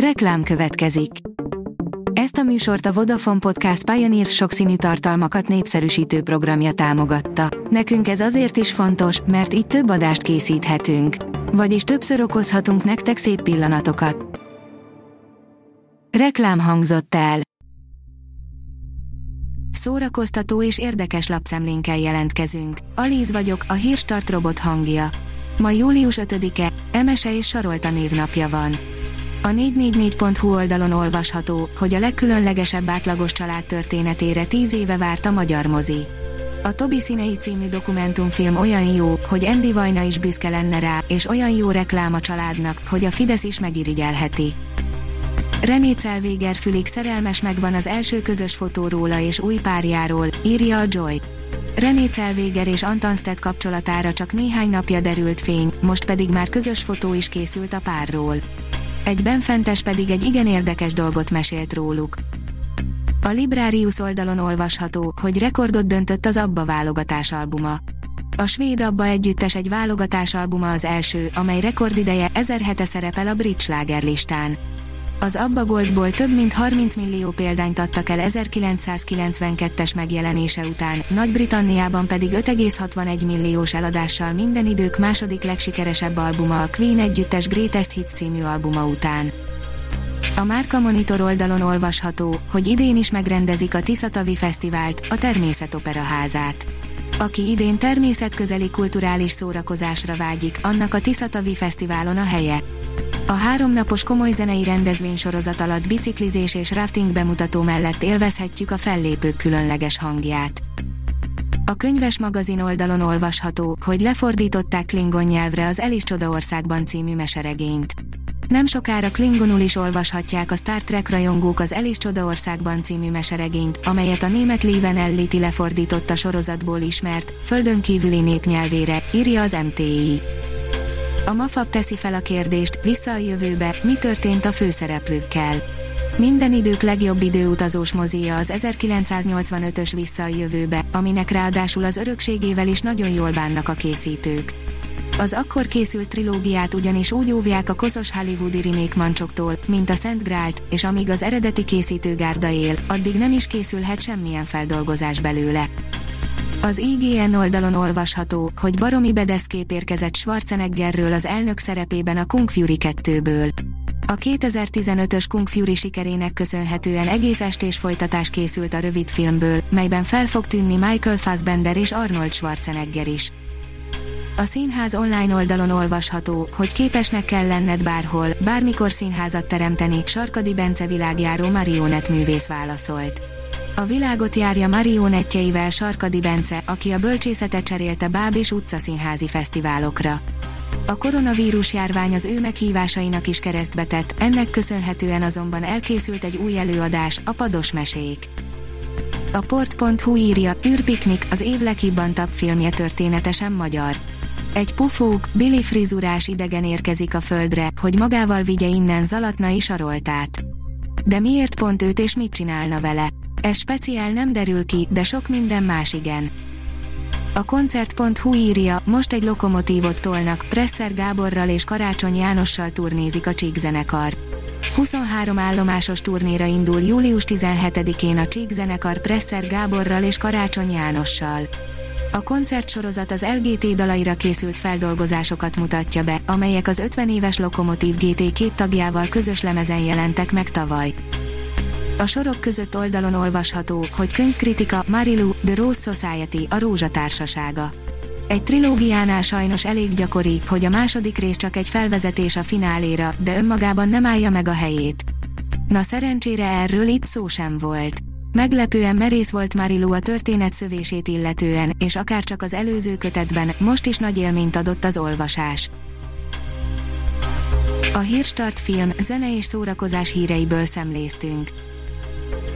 Reklám következik. Ezt a műsort a Vodafone Podcast Pioneer sokszínű tartalmakat népszerűsítő programja támogatta. Nekünk ez azért is fontos, mert így több adást készíthetünk. Vagyis többször okozhatunk nektek szép pillanatokat. Reklám hangzott el. Szórakoztató és érdekes lapszemlénkkel jelentkezünk. Alíz vagyok, a hírstart robot hangja. Ma július 5-e, Emese és Sarolta névnapja van. A 444.hu oldalon olvasható, hogy a legkülönlegesebb átlagos család történetére 10 éve várt a magyar mozi. A Tobi Színei című dokumentumfilm olyan jó, hogy Andy Vajna is büszke lenne rá, és olyan jó reklám a családnak, hogy a Fidesz is megirigyelheti. René Celvéger fülig szerelmes megvan az első közös fotó róla és új párjáról, írja a Joy. René Celvéger és Antanstedt kapcsolatára csak néhány napja derült fény, most pedig már közös fotó is készült a párról. Egy benfentes pedig egy igen érdekes dolgot mesélt róluk. A Librarius oldalon olvasható, hogy rekordot döntött az ABBA válogatás albuma. A svéd ABBA együttes egy válogatás albuma az első, amely rekordideje 1000 hete szerepel a brit slágerlistán. Az Abba Goldból több mint 30 millió példányt adtak el 1992-es megjelenése után, Nagy-Britanniában pedig 5,61 milliós eladással minden idők második legsikeresebb albuma a Queen együttes Greatest Hits című albuma után. A Márka Monitor oldalon olvasható, hogy idén is megrendezik a Tiszatavi Fesztivált, a Természetopera házát. Aki idén természetközeli kulturális szórakozásra vágyik, annak a Tiszatavi Fesztiválon a helye. A háromnapos komoly zenei rendezvény sorozat alatt biciklizés és rafting bemutató mellett élvezhetjük a fellépők különleges hangját. A könyves magazin oldalon olvasható, hogy lefordították Klingon nyelvre az Elis Csodaországban című meseregényt. Nem sokára Klingonul is olvashatják a Star Trek rajongók az Elis Csodaországban című meseregényt, amelyet a német Leven Elliti lefordított a sorozatból ismert, földön kívüli népnyelvére, írja az MTI. A Mafab teszi fel a kérdést, vissza a jövőbe, mi történt a főszereplőkkel. Minden idők legjobb időutazós mozia az 1985-ös Vissza a jövőbe, aminek ráadásul az örökségével is nagyon jól bánnak a készítők. Az akkor készült trilógiát ugyanis úgy óvják a koszos hollywoodi remake mancsoktól, mint a Szent Grált, és amíg az eredeti készítőgárda él, addig nem is készülhet semmilyen feldolgozás belőle. Az IGN oldalon olvasható, hogy baromi bedeszkép érkezett Schwarzeneggerről az elnök szerepében a Kung Fury 2-ből. A 2015-ös Kung Fury sikerének köszönhetően egész estés folytatás készült a rövid filmből, melyben fel fog tűnni Michael Fassbender és Arnold Schwarzenegger is. A színház online oldalon olvasható, hogy képesnek kell lenned bárhol, bármikor színházat teremteni, Sarkadi Bence világjáró marionett művész válaszolt. A világot járja marionettjeivel Sarkadi Bence, aki a bölcsészetet cserélte Báb és utcaszínházi fesztiválokra. A koronavírus járvány az ő meghívásainak is keresztbe tett, ennek köszönhetően azonban elkészült egy új előadás, a Pados Mesék. A port.hu írja, űrpiknik, az év leghibbantabb filmje történetesen magyar. Egy pufók, Billy frizurás idegen érkezik a földre, hogy magával vigye innen Zalatnai Saroltát. De miért pont őt és mit csinálna vele? Ez speciál nem derül ki, de sok minden más igen. A koncert.hu írja, most egy lokomotívot tolnak, Presser Gáborral és Karácsony Jánossal turnézik a Csík zenekar. 23 állomásos turnéra indul július 17-én a Csík zenekar Presser Gáborral és Karácsony Jánossal. A koncertsorozat az LGT dalaira készült feldolgozásokat mutatja be, amelyek az 50 éves Lokomotív GT két tagjával közös lemezen jelentek meg tavaly. A sorok között oldalon olvasható, hogy könyvkritika Marilu, The Rose Society, a Rózsa Társasága. Egy trilógiánál sajnos elég gyakori, hogy a második rész csak egy felvezetés a fináléra, de önmagában nem állja meg a helyét. Na szerencsére erről itt szó sem volt. Meglepően merész volt Marilu a történet szövését illetően, és akár csak az előző kötetben, most is nagy élményt adott az olvasás. A Hírstart film, zene és szórakozás híreiből szemléztünk.